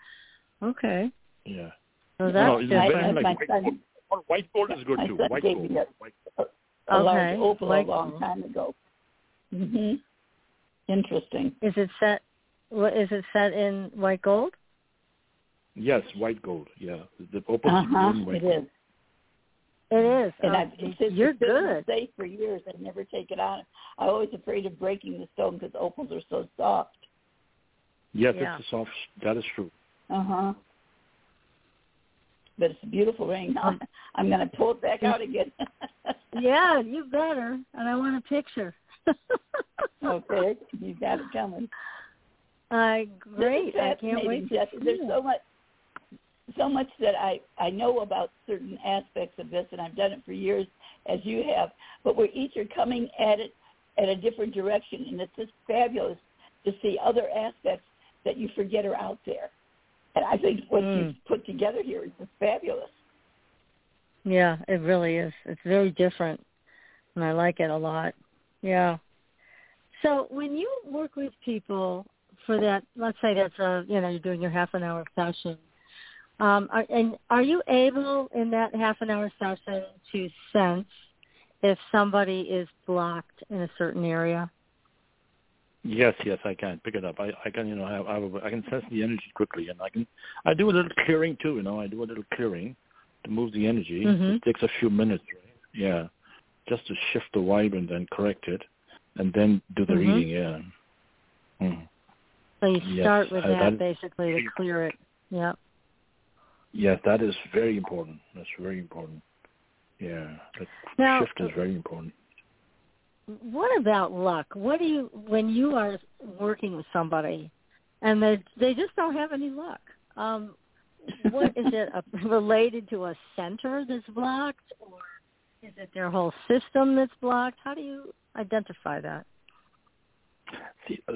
Okay, Yeah. so that's it's I- like white son- gold. Or white gold is good too. White gold. me a- White A large Okay, opal white a long gold. time ago. hmm Interesting. Is it set? What is it set in white gold? Yes, white gold. Yeah, the opal Uh is huh. in white It gold. is. It is. And Oh, I've it's, you're it's been good. safe for years. I never take it on. I'm always afraid of breaking the stone because opals are so soft. Yes, Yeah. it's a soft. That is true. Uh huh. But it's a beautiful ring. I'm going to pull it back out again. Yeah, you better. And I want a picture. okay, you got it coming. I great. I can't wait Jesse. There's so much, so much that I I know about certain aspects of this, and I've done it for years, as you have. But we each are coming at it at a different direction, and it's just fabulous to see other aspects that you forget are out there. And I think what Mm. you've put together here is just fabulous. Yeah, it really is. It's very different, and I like it a lot. Yeah. So when you work with people for that, let's say that's a you know you're doing your half an hour session, um, are, and are you able in that half an hour session to sense if somebody is blocked in a certain area? Yes, yes, I can pick it up. I, I can, you know, have, I, have a, I can sense the energy quickly, and I can, I do a little clearing too. You know, I do a little clearing to move the energy. Mhm. It takes a few minutes, right? Yeah, just to shift the vibe and then correct it, and then do the Mhm. reading. Yeah. Mm. So you Yes, start with I- that that- basically to clear it. Yeah. Yes, that is very important. That's very important. Yeah, that Now- shift is very important. What about luck? What do you when you are working with somebody and they they just don't have any luck? Um, what is it uh, related to a center that's blocked, or is it their whole system that's blocked? How do you identify that? See, uh,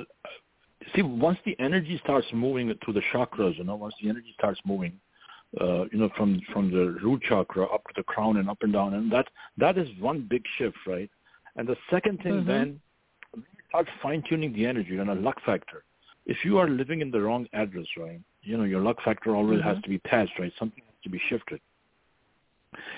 see, once the energy starts moving through the chakras, you know, once the energy starts moving, uh, you know, from from the root chakra up to the crown and up and down, and that that is one big shift, right? And the second thing Mhm. then, start fine tuning the energy and a luck factor. If you are living in the wrong address, right, you know, your luck factor always has Mhm. to be patched, right? Something has to be shifted.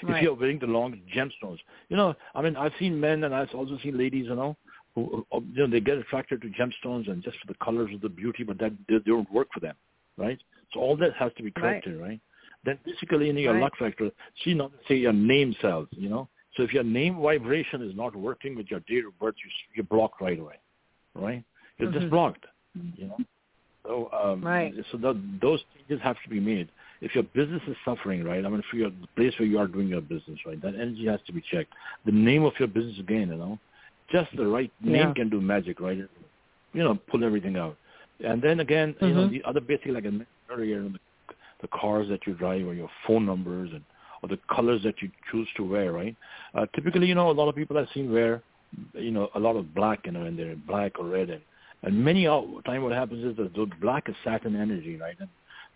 If you're wearing the long gemstones, you know, I mean, I've seen men and I've also seen ladies, you know, who, you know, they get attracted to gemstones and just for the colors of the beauty, but that they don't work for them, right? So all that has to be corrected, right? Then basically, in your Right. luck factor, see, not say your name cells, you know. So if your name vibration is not working with your date of birth, you, you're blocked right away, right? You're Mhm. just blocked, you know. So um, Right. So that, those changes have to be made. If your business is suffering, right? I mean, for your the place where you are doing your business, right? That energy has to be checked. The name of your business again, you know, just the right name Yeah. can do magic, right? You know, pull everything out. And then again, you know, Mhm. the other basic, like I mentioned earlier, the, the cars that you drive or your phone numbers and or the colors that you choose to wear, right? Uh, typically, you know, a lot of people I've seen wear, you know, a lot of black, you know, and they're black or red, and and many of time what happens is that the black is Saturn energy, right? And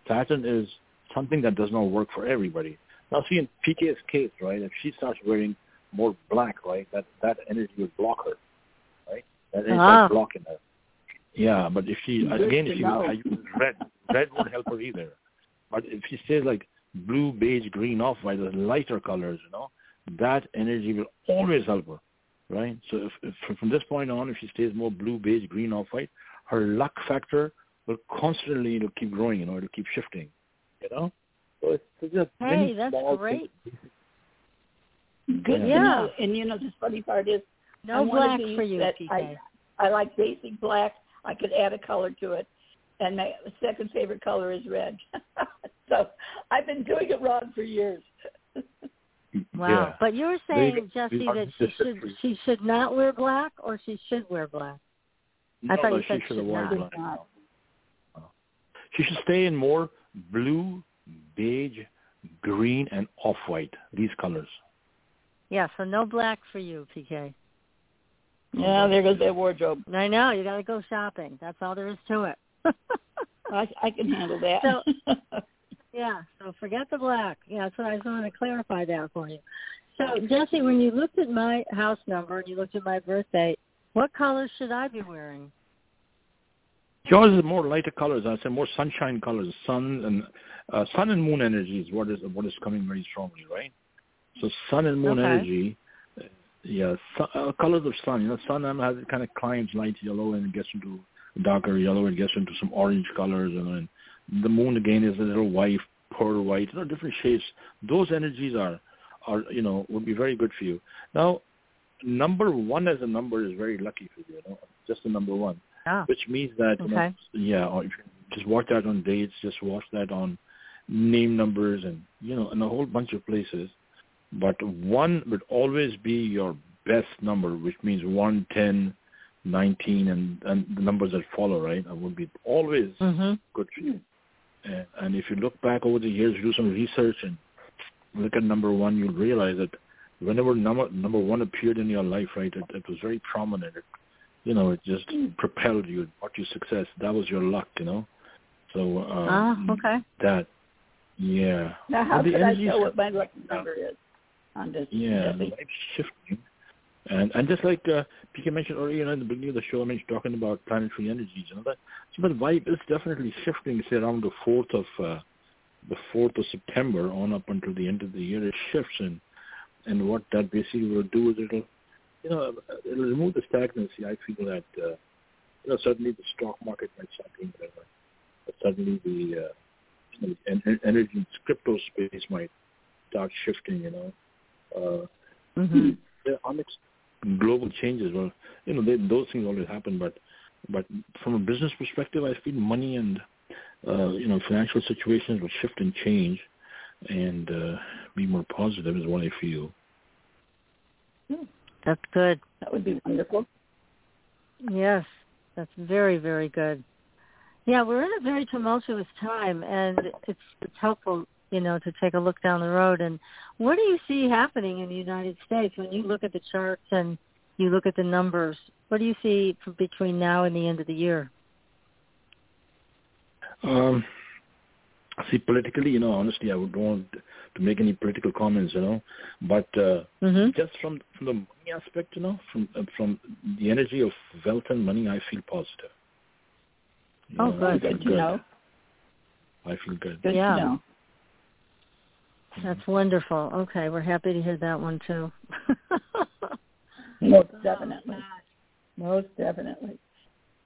Saturn is something that does not work for everybody. Now, see in PK's case, right? If she starts wearing more black, right, that that energy would block her, right? That energy Ah. is blocking her. Yeah, but if she Good again, if you know. I use red, red won't help her either. But if she stays like blue, beige, green, off white, the lighter colors, you know, that energy will always help her, right? So if, if from- from this point on, if she stays more blue, beige, green, off white, her luck factor will constantly you know, keep growing, you know, it'll keep shifting, you know. So it's, it's just Hey, that's great. things. Good to Yeah. And you know, the funny part is, No I'm black for you, that I, I like basic black. I could add a color to it, and my second favorite color is red. so I've been doing it wrong for years. Wow. Yeah. But you were They- saying, Jesse, we that she should different. she should not wear black or she should wear black. I thought no, you said she should should not. black. Should not. No. She should stay in more blue, beige, green, and off-white. These colors. Yeah, so no black for you, PK. Yeah, there goes their wardrobe. I know you got to go shopping. That's all there is to it. I, I can handle that. So- yeah, so forget the black. Yeah, that's what I just wanted to clarify that for you. So Jesse, when you looked at my house number and you looked at my birth date, what colors should I be wearing? Yours is more lighter colors. I say more sunshine colors. Sun and uh, sun and moon energy is what is what is coming very strongly, right? So sun and moon Okay. energy. uh, Yeah, su- uh, colors of sun. You know, sun has it kind of climbs light yellow and it gets into darker yellow. and gets into some orange colors, and then the moon again is a little white, pearl white. You know, different shades. Those energies are are you know would be very good for you. Now, number one as a number is very lucky for you. You know, just the number one Oh, which means that you know, yeah, or just watch that on dates, just watch that on name numbers and you know, in a whole bunch of places. But one would always be your best number, which means one, ten, nineteen, and and the numbers that follow, right? That would be always mhm. good for you. And, and if you look back over the years, do some research and look at number one, you'll realize that whenever number number one appeared in your life, right, it, it was very prominent. It, you know, it just propelled you, brought you success. That was your luck, you know. So uh, Ah, okay. that, yeah. now, how could I tell what my lucky number is on this? Yeah, life's shifting. And and just like uh, PK mentioned earlier, you know, in the beginning of the show, I mentioned talking about planetary energies, you know that. So the vibe is definitely shifting. Say around the fourth of uh, the fourth of September on up until the end of the year, it shifts, and and what that basically will do is it'll, you know, it'll remove the stagnancy. I feel that, uh, you know, certainly the stock market might start doing whatever, but suddenly the uh, you know, en- en- energy crypto space might start shifting. You know. Uh, Mhm. the unex- global changes. Well, you know, they, those things always happen, but but from a business perspective, I feel money and uh, you know financial situations will shift and change, and uh, be more positive is what I feel. That's good. That would be wonderful. Yes, that's very, very good. Yeah, we're in a very tumultuous time, and it's it's helpful, you know, to take a look down the road. And what do you see happening in the United States when you look at the charts and you look at the numbers? What do you see between now and the end of the year? Um, see, politically, you know, honestly, I would don't want to make any political comments, you know, but uh, hmm just from from the money aspect, you know, from uh, from the energy of wealth and money, I feel positive. You Oh, know, good. Good to know. I feel good. Good Yeah. to know. That's wonderful. Okay, we're happy to hear that one too. Most definitely. Most definitely.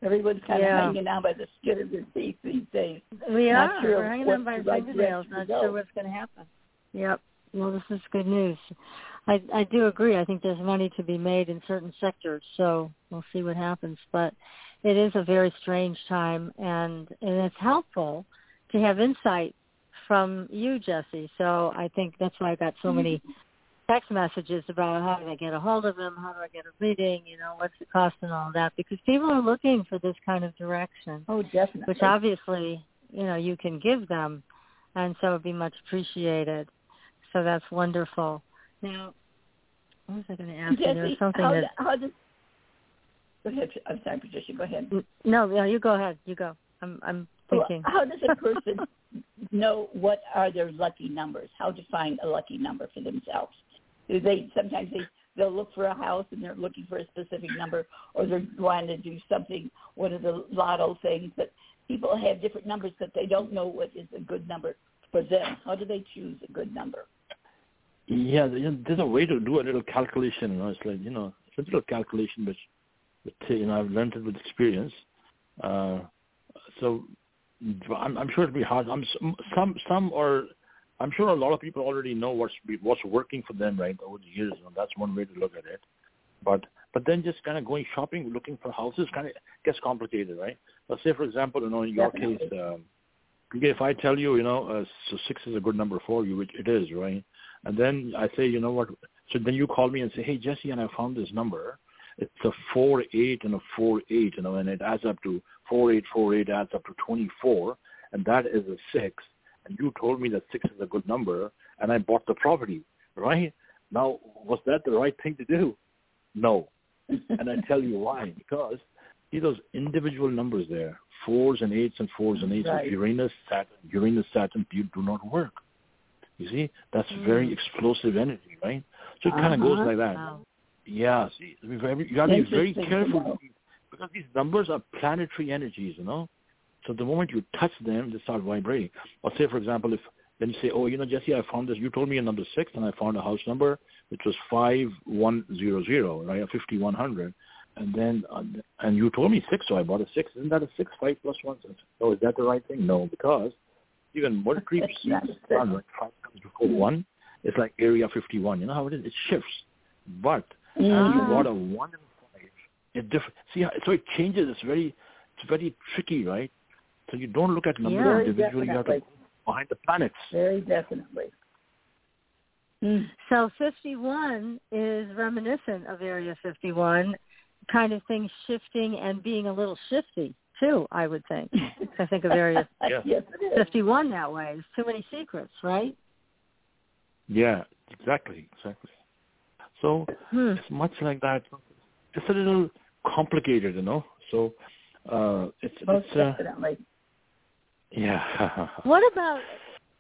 Everyone's kind Yeah. of hanging on by the skin of their teeth these days. We Not are. sure We're hanging on by right fingernails, not sure what's going to happen. Yep. Well, this is good news. I I do agree. I think there's money to be made in certain sectors, so we'll see what happens. But it is a very strange time, and and it's helpful to have insight from you, Jesse. So I think that's why I got so many text messages about how do I get a hold of him, how do I get a reading, you know, what's the cost and all that, because people are looking for this kind of direction Oh, definitely. which obviously you know you can give them, and so it'd be much appreciated. So that's wonderful. Now, what was I going to ask you? There was something how, that how does... Go ahead. I'm sorry, Patricia. Go ahead. No, no, you go ahead. You go. I'm I'm Well, thinking. how does a person know what are their lucky numbers? How to find a lucky number for themselves? They sometimes they they'll look for a house and they're looking for a specific number, or they're wanting to do something, one of the lotto things. But people have different numbers that they don't know what is a good number for them. How do they choose a good number? Yeah, there's a way to do a little calculation. You know, it's like you know, it's a little calculation, which, which you know, I've learned it with experience. Uh, so I'm, I'm sure it'll be hard. I'm some some are. I'm sure a lot of people already know what's what's working for them right over the years. Know, that's one way to look at it. But but then just kind of going shopping, looking for houses, kind of gets complicated, right? Let's say, for example, you know, in your case, um, if I tell you, you know, uh, so six is a good number for you, which it is, right? And then I say, you know what? So then you call me and say, hey, Jesse, and I found this number. It's a four eight and a four eight, you know, and it adds up to four eight four eight adds up to twenty four, and that is a six. And you told me that six is a good number, and I bought the property, right? Now, was that the right thing to do? No. and I tell you why. Because see those individual numbers there, fours and eights and fours and eights right. of Uranus, Saturn, Uranus, Saturn, do not work. You see, that's mm. very explosive energy, right? So it kind of uh-huh. goes like that. Wow. Yeah, see, you got to be very careful because these numbers are planetary energies, you know. So the moment you touch them, they start vibrating. Or say, for example, if then you say, oh, you know, Jesse, I found this. You told me a number six, and I found a house number which was five one zero zero, right, fifty one hundred. And then, uh, and you told me six, so I bought a six. Isn't that a six? Five plus one. So is that the right thing? No, because even what creeps five comes before one. It's like area fifty one. You know how it is? It shifts. But mm. you bought a one and five. It different. See, so it changes. It's very, it's very tricky, right? So you don't look at numbers yeah, individually. You have to behind the planets. Very definitely. Mm. So 51 is reminiscent of Area 51, kind of things shifting and being a little shifty too. I would think. I think of Area yes, 51 that way. There's too many secrets, right? Yeah, exactly, exactly. So hmm. it's much like that. It's a little complicated, you know. So uh, it's Most it's uh, definitely. Yeah. what about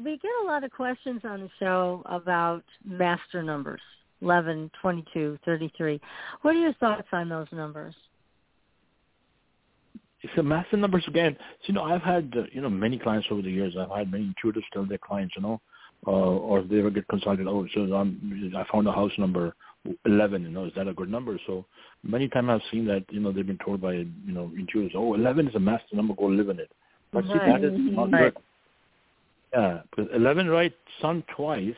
we get a lot of questions on the show about master numbers, 11, 22, 33. What are your thoughts on those numbers? It's a master numbers again. So, you know, I've had, uh, you know, many clients over the years. I've had many intuitives tell their clients, you know, uh, or if they ever get consulted, oh, so I'm, I found a house number 11, you know, is that a good number? So many times I've seen that, you know, they've been told by, you know, intuitives, oh, 11 is a master number, go live in it. But see, that is not right. good. Yeah, because 11 right sun twice,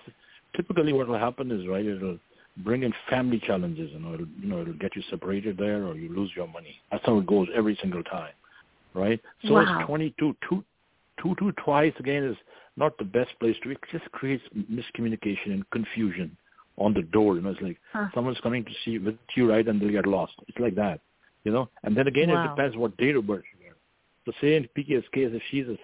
typically what will happen is, right, it'll bring in family challenges, you know, it'll, you know, it'll get you separated there or you lose your money. That's how it goes every single time, right? So wow. it's 22, two, two, two twice again is not the best place to be. It just creates miscommunication and confusion on the door. You know, it's like huh. someone's coming to see with you, right, and they'll get lost. It's like that, you know. And then again, wow. it depends what date of birth you say in PK's case, if she's a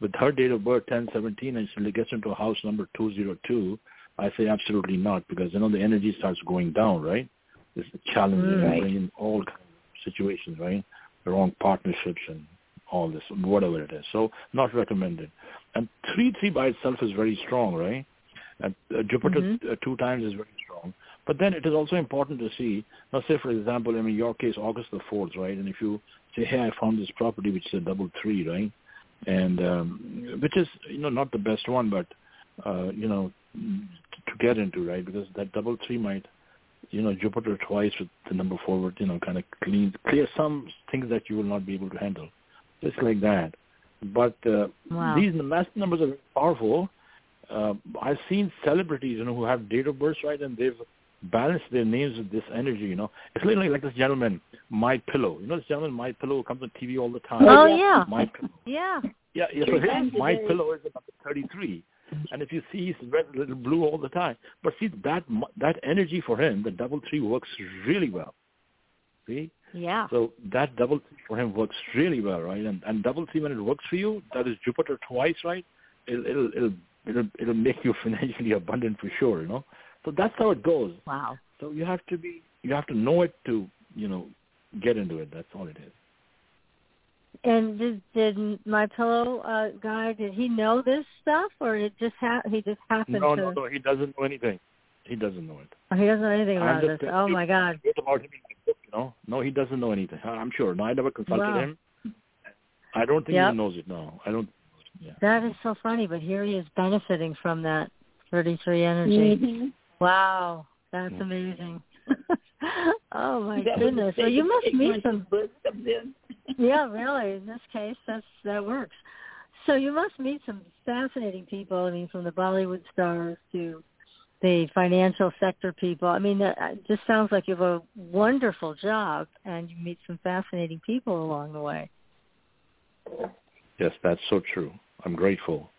with her date of birth 1017 and she gets into house number 202, I say absolutely not because you know the energy starts going down, right? It's challenges mm, right. in all kinds of situations, right? The wrong partnerships and all this, whatever it is. So not recommended. And three three by itself is very strong, right? And uh, Jupiter mm-hmm. uh, two times is very strong. But then it is also important to see. Now, say for example, I mean, your case, August the fourth, right? And if you say, hey, I found this property which is a double three, right? and um, which is you know not the best one, but uh, you know to get into right because that double three might you know Jupiter twice with the number forward you know kind of clean clear some things that you will not be able to handle, just like that. But uh, wow. these master numbers are powerful. Uh, I've seen celebrities you know who have date of birth right and they've balanced their names with this energy, you know. It's literally like this gentleman, My Pillow. You know this gentleman, My Pillow, comes on TV all the time. Oh yeah. My Pillow. Yeah. Yeah, yeah. So his My Pillow is number thirty-three, and if you see, he's red, little blue all the time. But see that that energy for him, the double three works really well. See. Yeah. So that double three for him works really well, right? And and double three when it works for you, that is Jupiter twice, right? It'll it'll it'll it'll, it'll make you financially abundant for sure, you know. So that's how it goes. Wow. So you have to be, you have to know it to, you know, get into it. That's all it is. And did, did my pillow uh, guy? Did he know this stuff, or it just ha- he just happened no, to? No, no, he doesn't know anything. He doesn't know it. Oh, he doesn't know anything about this. Oh my God. About him you know? No, he doesn't know anything. I'm sure. No, I never consulted wow. him. I don't think yep. he knows it. No, I don't. Yeah. That is so funny, but here he is benefiting from that 33 energy. Mm-hmm. Wow, that's amazing. oh my that goodness! So you must meet some. yeah, really. In this case, that's that works. So you must meet some fascinating people. I mean, from the Bollywood stars to the financial sector people. I mean, it just sounds like you have a wonderful job, and you meet some fascinating people along the way. Yes, that's so true. I'm grateful.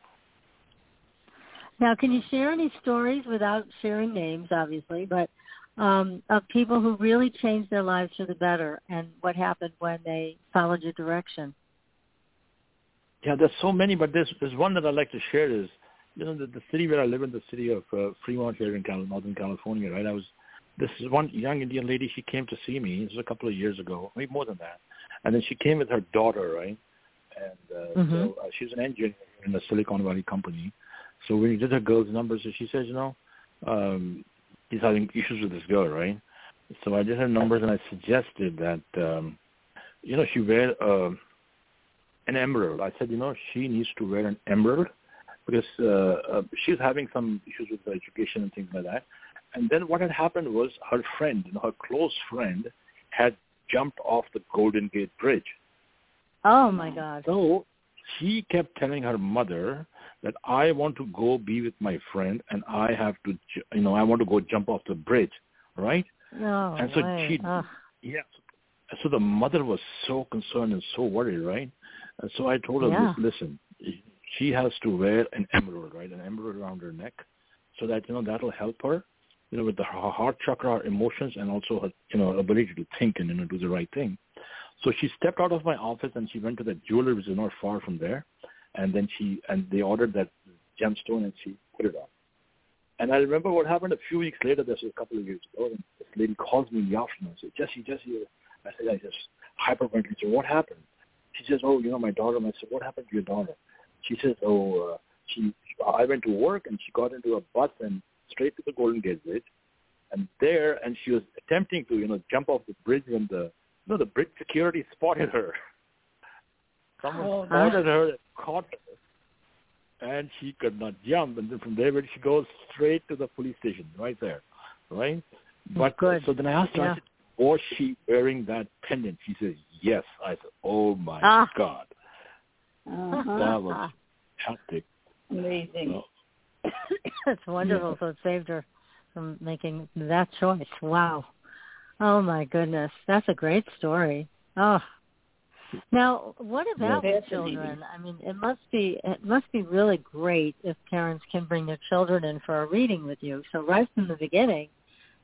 Now, can you share any stories without sharing names, obviously, but um, of people who really changed their lives for the better and what happened when they followed your direction? Yeah, there's so many, but there's there's one that I'd like to share is, you know, the, the city where I live in, the city of uh, Fremont here in Cal- Northern California, right? I was, this is one young Indian lady, she came to see me, this was a couple of years ago, maybe more than that. And then she came with her daughter, right? And uh, mm-hmm. so uh, she's an engineer in a Silicon Valley company. So when we did her girl's numbers, so she says, you know, um, he's having issues with this girl, right? So I did her numbers and I suggested that, um, you know, she wear uh, an emerald. I said, you know, she needs to wear an emerald because uh, uh, she's having some issues with her education and things like that. And then what had happened was her friend, you know, her close friend, had jumped off the Golden Gate Bridge. Oh my God! So she kept telling her mother that I want to go be with my friend and I have to, you know, I want to go jump off the bridge, right? No and so way. she, Ugh. yeah. So the mother was so concerned and so worried, right? And so I told her, Yeah. listen, she has to wear an emerald, right, an emerald around her neck, so that you know that'll help her, you know, with the, her heart chakra, her emotions, and also her, you know, ability to think and you know do the right thing. So she stepped out of my office and she went to that jeweler, which is not far from there, and then she and they ordered that gemstone and she put it on. And I remember what happened a few weeks later. This was a couple of years ago. And this lady calls me in the afternoon and said, "Jesse, Jesse," I said, "I just hyperventilated." Said, "What happened?" She says, "Oh, you know, my daughter." I said, "What happened to your daughter?" She says, "Oh, uh, she. I went to work and she got into a bus and straight to the Golden Gate Bridge, and there, and she was attempting to, you know, jump off the bridge when the, know, the bridge security spotted her. Someone Oh, spotted her, and caught her, and she could not jump. And then from there, she goes straight to the police station, right there, right? But Good. so then I asked her, Yeah. I said, was she wearing that pendant? She says, yes. I said, oh my Ah. God. Uh-huh. That was hectic. Amazing. So, That's wonderful. So it saved her from making that choice. Wow. Oh my goodness. That's a great story. Oh. Now, what about Yeah. the children? I mean, it must be it must be really great if parents can bring their children in for a reading with you. So right from the beginning,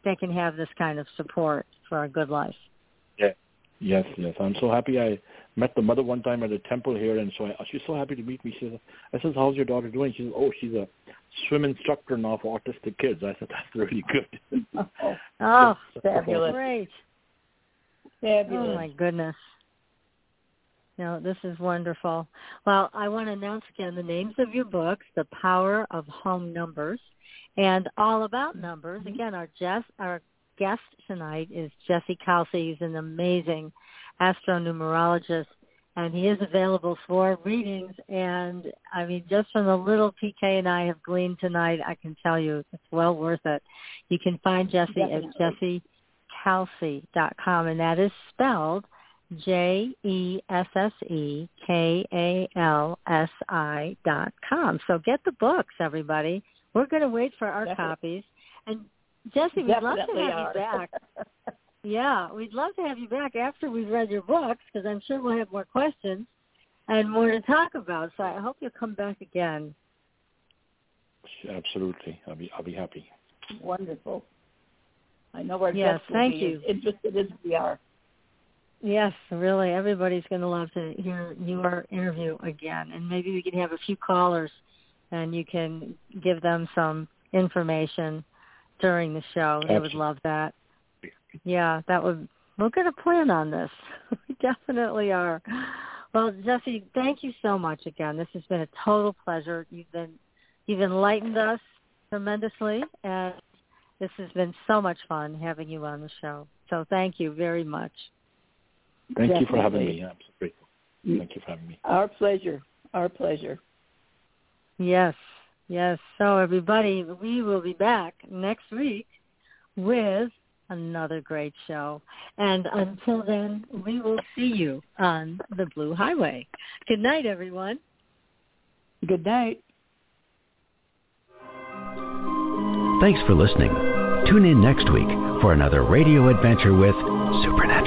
they can have this kind of support for a good life. Yes, yes. I'm so happy. I met the mother one time at a temple here, and so I, she's so happy to meet me. She says, "I says, how's your daughter doing?" She says, "Oh, she's a swim instructor now for autistic kids." I said, "That's really good." Oh, Oh, fabulous. great. Fabulous. Oh my goodness. No, this is wonderful. Well, I want to announce again the names of your books, The Power of Home Numbers and All About Numbers. Mm-hmm. Again, our guest, our guest tonight is Jesse Kalsi. He's an amazing astronumerologist and he is available for readings and I mean just from the little PK and I have gleaned tonight, I can tell you it's well worth it. You can find Jesse at Definitely. jessekalsi.com and that is spelled J E S S E K A L S I dot com. So get the books, everybody. We're going to wait for our Definitely. copies. And Jesse, we'd love to have are. you back. Yeah, we'd love to have you back after we've read your books because I'm sure we'll have more questions and more to talk about. So I hope you'll come back again. Absolutely, I'll be I'll be happy. Wonderful. I know our Yes, guests will thank be you. as interested as we are. Yes, really. Everybody's going to love to hear your interview again. And maybe we can have a few callers and you can give them some information during the show. They would love that. Yeah, that would we're going to plan on this. we definitely are. Well, Jesse, thank you so much again. This has been a total pleasure. You've been you've enlightened us tremendously and this has been so much fun having you on the show. So thank you very much. Thank you for having me. I'm so grateful. Thank you for having me. Our pleasure. Our pleasure. Yes, yes. So everybody, we will be back next week with another great show. And until then, we will see you on the Blue Highway. Good night, everyone. Good night. Thanks for listening. Tune in next week for another radio adventure with Supernatural.